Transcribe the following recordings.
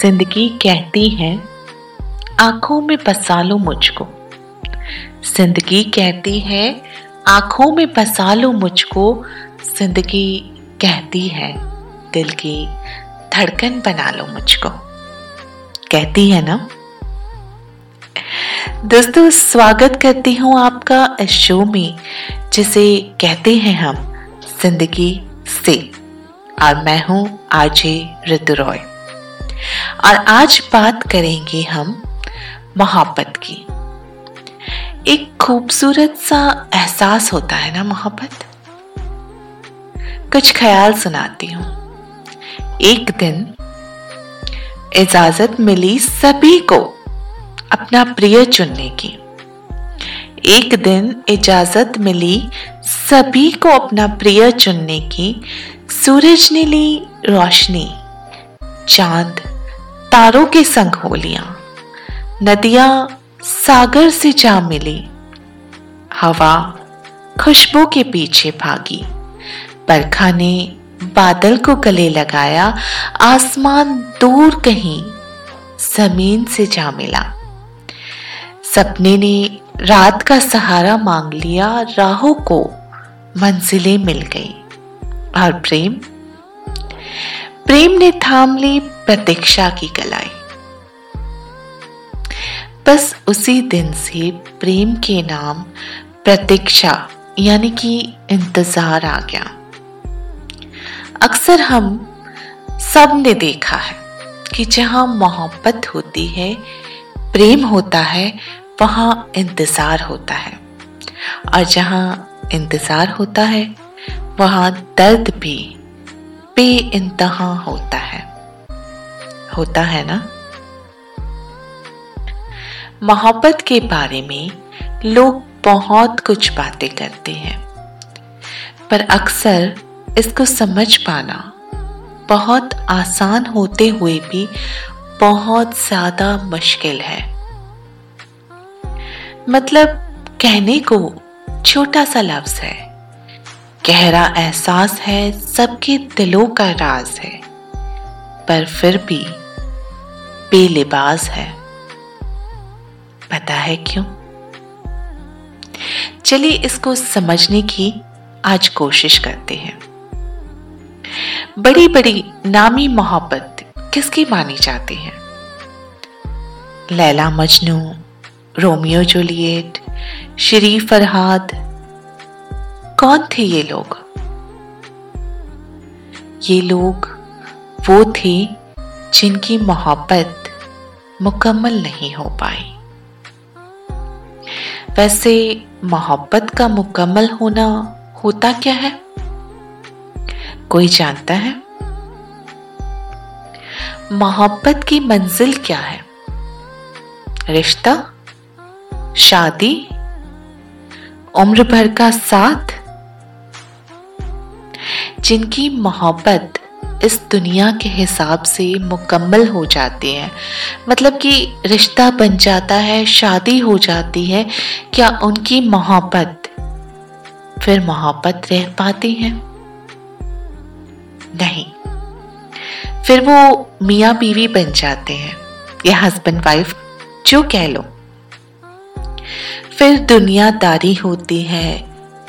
ज़िंदगी कहती है, आँखों में बसा लो मुझको। ज़िंदगी कहती है, आँखों में बसा लो मुझको। ज़िंदगी कहती है, दिल की धड़कन बना लो मुझको। कहती है ना? दोस्तों, स्वागत करती हूँ आपका इस शो में, जिसे कहते हैं हम, ज़िंदगी से। और मैं हूँ आजे ऋतु रॉय और आज बात करेंगे हम मोहब्बत की। एक खूबसूरत सा एहसास होता है ना मोहब्बत? कुछ ख्याल सुनाती हूँ। एक दिन इजाज़त मिली सभी को अपना प्रिय चुनने की। एक दिन इजाज़त मिली सभी को अपना प्रिय चुनने की। सूरज ने ली रोशनी, चाँद तारों के संग हो लिया। नदियाँ सागर से जा मिली। हवा खुशबू के पीछे भागी। बरखा ने बादल को गले लगाया। आसमान दूर कहीं ज़मीन से जा मिला। सपने ने रात का सहारा मांग लिया। राहों को मंजिलें मिल गई। और प्रेम? प्रेम ने थाम ली प्रतीक्षा की कलाई। बस उसी दिन से प्रेम के नाम प्रतीक्षा, यानी कि इंतज़ार आ गया। अक्सर हम सबने देखा है कि जहाँ मोहब्बत होती है, प्रेम होता है, वहाँ इंतज़ार होता है। और जहाँ इंतज़ार होता है, वहाँ दर्द भी बे इंतहा होता है। होता है ना? मोहब्बत के बारे में लोग बहुत कुछ बातें करते हैं, पर अक्सर इसको समझ पाना बहुत आसान होते हुए भी बहुत ज़्यादा मुश्किल है। मतलब कहने को छोटा सा लफ्ज है। गहरा एहसास है, सबके दिलों का राज है। पर फिर भी बेलिबास है। पता है क्यों? चलिए इसको समझने की आज कोशिश करते हैं। बड़ी बड़ी नामी मोहब्बत किसकी मानी जाती है? लैला मजनू, रोमियो जूलियट, शरीफ फरहाद कौन थे ये लोग? ये लोग वो थे जिनकी मोहब्बत मुकम्मल नहीं हो पाई। वैसे मोहब्बत का मुकम्मल होना होता क्या है? कोई जानता है? मोहब्बत की मंजिल क्या है? रिश्ता? शादी? उम्र भर का साथ? जिनकी मोहब्बत इस दुनिया के हिसाब से मुकम्मल हो जाती है। मतलब कि रिश्ता बन जाता है, शादी हो जाती है, क्या उनकी मोहब्बत फिर मोहब्बत रह पाती है? नहीं। फिर वो मियाँ बीवी बन जाते हैं, या हस्बैंड वाइफ जो कह लो। फिर दुनियादारी होती है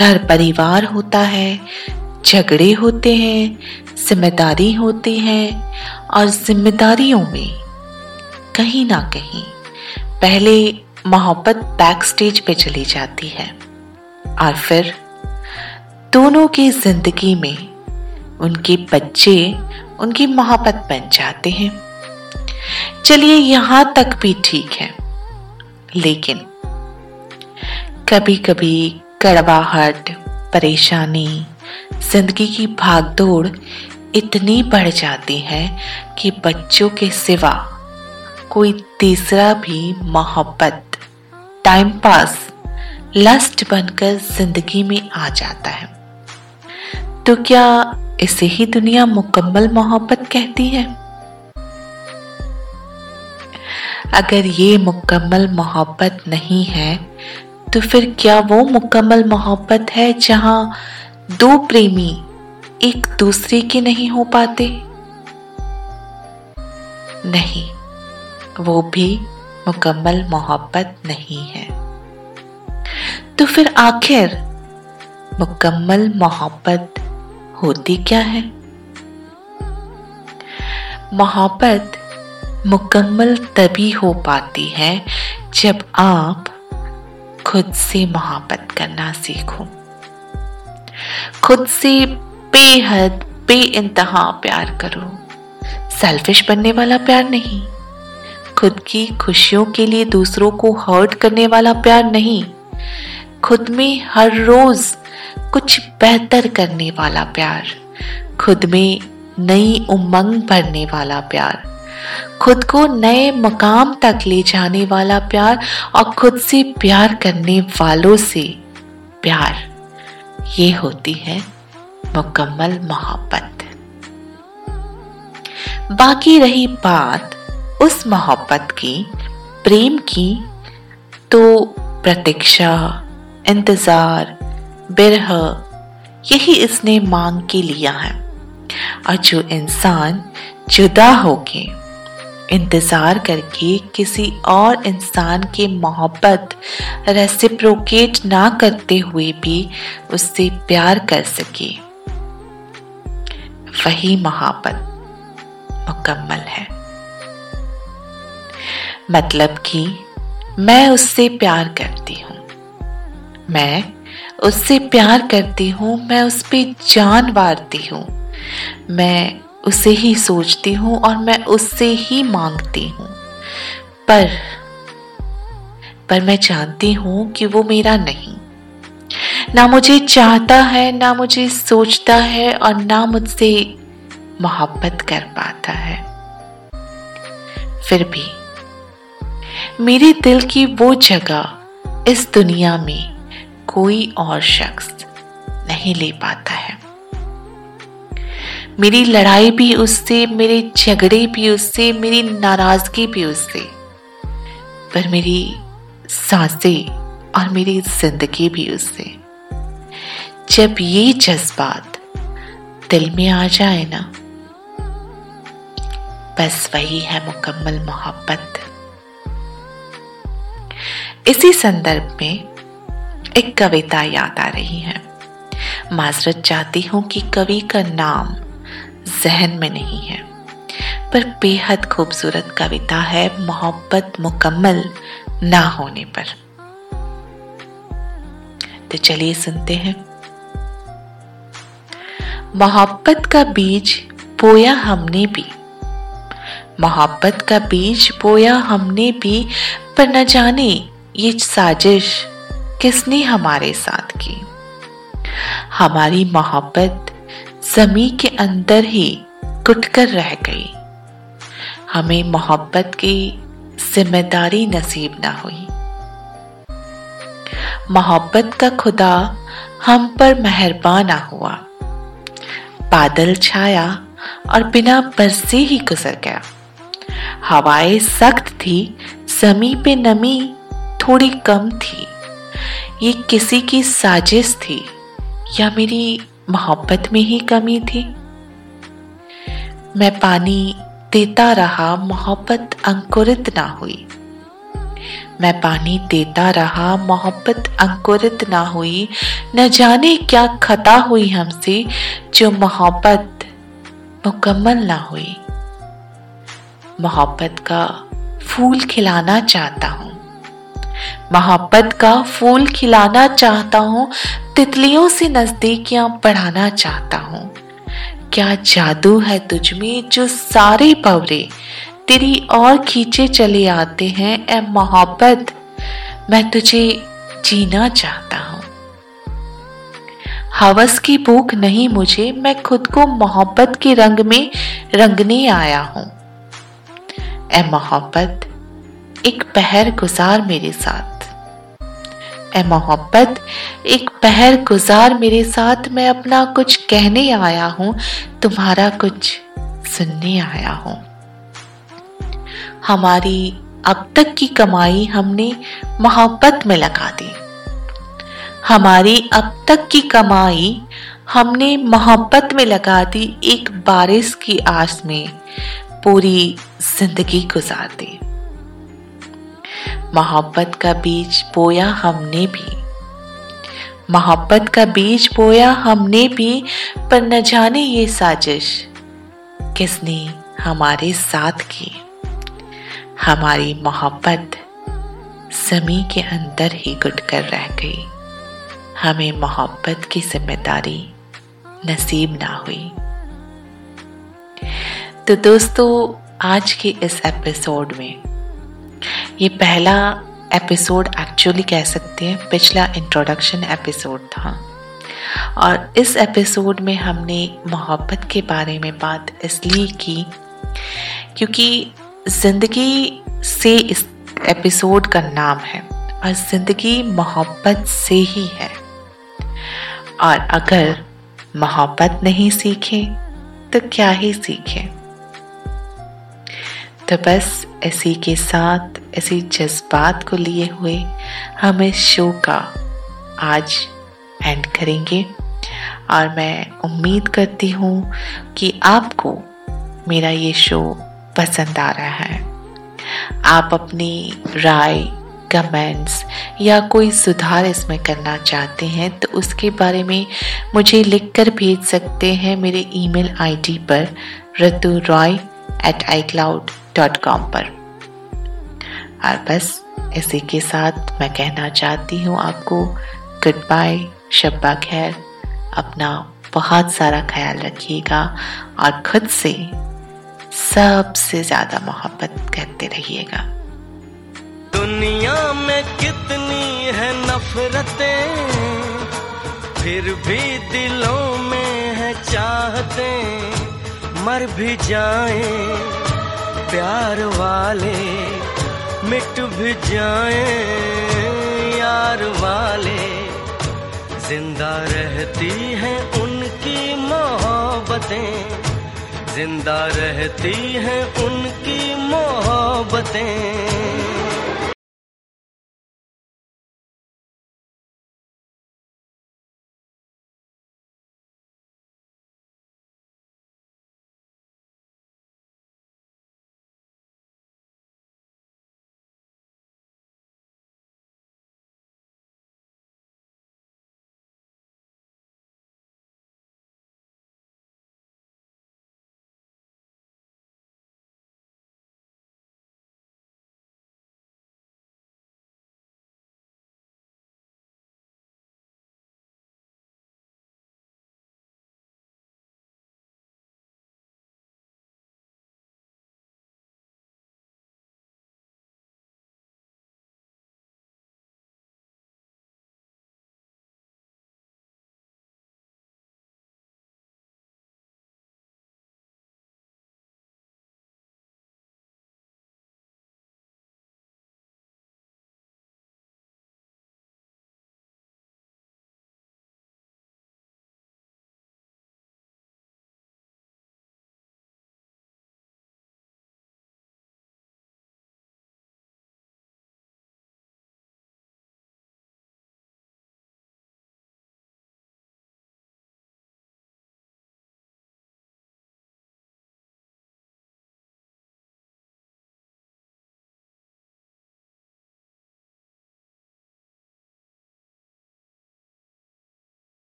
घर परिवार होता है झगड़े होते हैं, ज़िम्मेदारी होती है और जिम्मेदारियों में कहीं ना कहीं पहले मोहब्बत बैक स्टेज पे चली जाती है और फिर दोनों की ज़िंदगी में उनके बच्चे उनकी मोहब्बत बन जाते हैं। चलिए यहाँ तक भी ठीक है, लेकिन कभी कभी कड़वाहट, परेशानी ज़िंदगी की भागदौड़ इतनी बढ़ जाती है कि बच्चों के सिवा कोई तीसरा भी मोहब्बत टाइम पास लस्ट बनकर ज़िंदगी में आ जाता है। तो क्या इसे ही दुनिया मुकम्मल मोहब्बत कहती है? अगर ये मुकम्मल मोहब्बत नहीं है तो फिर क्या वो मुकम्मल मोहब्बत है जहाँ दो प्रेमी एक दूसरे के नहीं हो पाते। नहीं, वो भी मुकम्मल मोहब्बत नहीं है। तो फिर आखिर मुकम्मल मोहब्बत होती क्या है? मोहब्बत मुकम्मल तभी हो पाती है जब आप खुद से मोहब्बत करना सीखो। खुद से बेहद बे इंतहा प्यार करो। सेल्फिश बनने वाला प्यार नहीं। खुद की खुशियों के लिए दूसरों को हर्ट करने वाला प्यार नहीं। खुद में हर रोज कुछ बेहतर करने वाला प्यार। खुद में नई उमंग भरने वाला प्यार। खुद को नए मकाम तक ले जाने वाला प्यार और खुद से प्यार करने वालों से प्यार। ये होती है मुकम्मल मोहब्बत। बाकी रही बात उस मोहब्बत की, प्रेम की तो प्रतीक्षा, इंतज़ार, बिरह, यही इसने मांग के लिया है। और जो इंसान जुदा होके इंतज़ार करके किसी और इंसान के मोहब्बत रेसिप्रोकेट ना करते हुए भी उससे प्यार कर सके। वही मोहब्बत मुकम्मल है। मतलब कि मैं उससे प्यार करती हूँ। मैं उससे प्यार करती हूँ, मैं उस पर जान वारती हूँ। मैं उसे ही सोचती हूँ और मैं उससे ही मांगती हूँ। पर पर मैं जानती हूँ कि वो मेरा नहीं। ना मुझे चाहता है, ना मुझे सोचता है और ना मुझसे मोहब्बत कर पाता है। फिर भी, मेरे दिल की वो जगह इस दुनिया में कोई और शख्स नहीं ले पाता है। मेरी लड़ाई भी उससे, मेरे झगड़े भी उससे, मेरी नाराज़गी भी उससे। पर मेरी साँसें और मेरी ज़िंदगी भी उससे। जब ये जज्बात दिल में आ जाए ना, बस वही है मुकम्मल मोहब्बत। इसी संदर्भ में एक कविता याद आ रही है। माजरत चाहती हूँ कि कवि का नाम जहन में नहीं है। पर बेहद खूबसूरत कविता है, मोहब्बत मुकम्मल ना होने पर। तो चलिए सुनते हैं। मोहब्बत का बीज बोया हमने भी। मोहब्बत का बीज बोया हमने भी, पर न जाने ये साजिश किसने हमारे साथ की। हमारी मोहब्बत जमी के अंदर ही कुटकर रह गई। हमें मोहब्बत की ज़िम्मेदारी नसीब ना हुई। मोहब्बत का खुदा हम पर मेहरबान हुआ। बादल छाया और बिना बरसे ही गुजर गया। हवाएँ सख्त थी, जमी पे नमी थोड़ी कम थी। ये किसी की साजिश थी या मेरी मोहब्बत में ही कमी थी। मैं पानी देता रहा, मोहब्बत अंकुरित ना हुई। मैं पानी देता रहा, मोहब्बत अंकुरित ना हुई। न जाने क्या खता हुई हमसे, जो मोहब्बत मुकम्मल ना हुई। मोहब्बत का फूल खिलाना चाहता हूँ। मोहब्बत का फूल खिलाना चाहता हूँ तितलियों से नजदीकियाँ बढ़ाना चाहता हूँ। क्या जादू है तुझ में जो सारे पवरे तेरी और खींचे चले आते हैं ए मोहब्बत? मैं तुझे जीना चाहता हूँ। हवस की भूख नहीं मुझे, मैं खुद को मोहब्बत के रंग में रंगने आया हूँ। ए मोहब्बत, एक पहर गुजार मेरे साथ। ए मोहब्बत, एक पहर गुजार मेरे साथ मैं अपना कुछ कहने आया हूँ, तुम्हारा कुछ सुनने आया हूँ। हमारी अब तक की कमाई हमने मोहब्बत में लगा दी। हमारी अब तक की कमाई हमने मोहब्बत में लगा दी, एक बारिश की आस में पूरी ज़िंदगी गुजार दें। मोहब्बत का बीज बोया हमने भी। मोहब्बत का बीज बोया हमने भी, पर न जाने ये साजिश किसने हमारे साथ की। हमारी मोहब्बत समी के अंदर ही गुट कर रह गई। हमें मोहब्बत की ज़िम्मेदारी नसीब ना हुई। तो दोस्तों, आज के इस एपिसोड में ये पहला एपिसोड एक्चुअली कह सकते हैं, पिछला इंट्रोडक्शन एपिसोड था। और इस एपिसोड में हमने मोहब्बत के बारे में बात इसलिए की क्योंकि ज़िंदगी से इस एपिसोड का नाम है और ज़िंदगी मोहब्बत से ही है। और अगर मोहब्बत नहीं सीखें तो क्या ही सीखें? तो बस इसी के साथ, इसी जज्बात को लिए हुए हम इस शो का आज एंड करेंगे। और मैं उम्मीद करती हूँ कि आपको मेरा ये शो पसंद आ रहा है। आप अपनी राय कमेंट्स या कोई सुधार इसमें करना चाहते हैं तो उसके बारे में मुझे लिखकर भेज सकते हैं। मेरे ईमेल आईडी पर Ratu Roy at iCloud dot com पर। और बस इसी के साथ मैं कहना चाहती हूँ आपको गुड बाय शब्बा खैर। अपना बहुत सारा ख्याल रखिएगा और खुद से सबसे ज़्यादा मोहब्बत करते रहिएगा। दुनिया में कितनी है नफरतें, फिर भी दिलों में है चाहते, मर भी जाएँ। प्यार वाले मिट भी जाए यार वाले। ज़िंदा रहती है उनकी मोहब्बतें। ज़िंदा रहती है उनकी मोहब्बतें।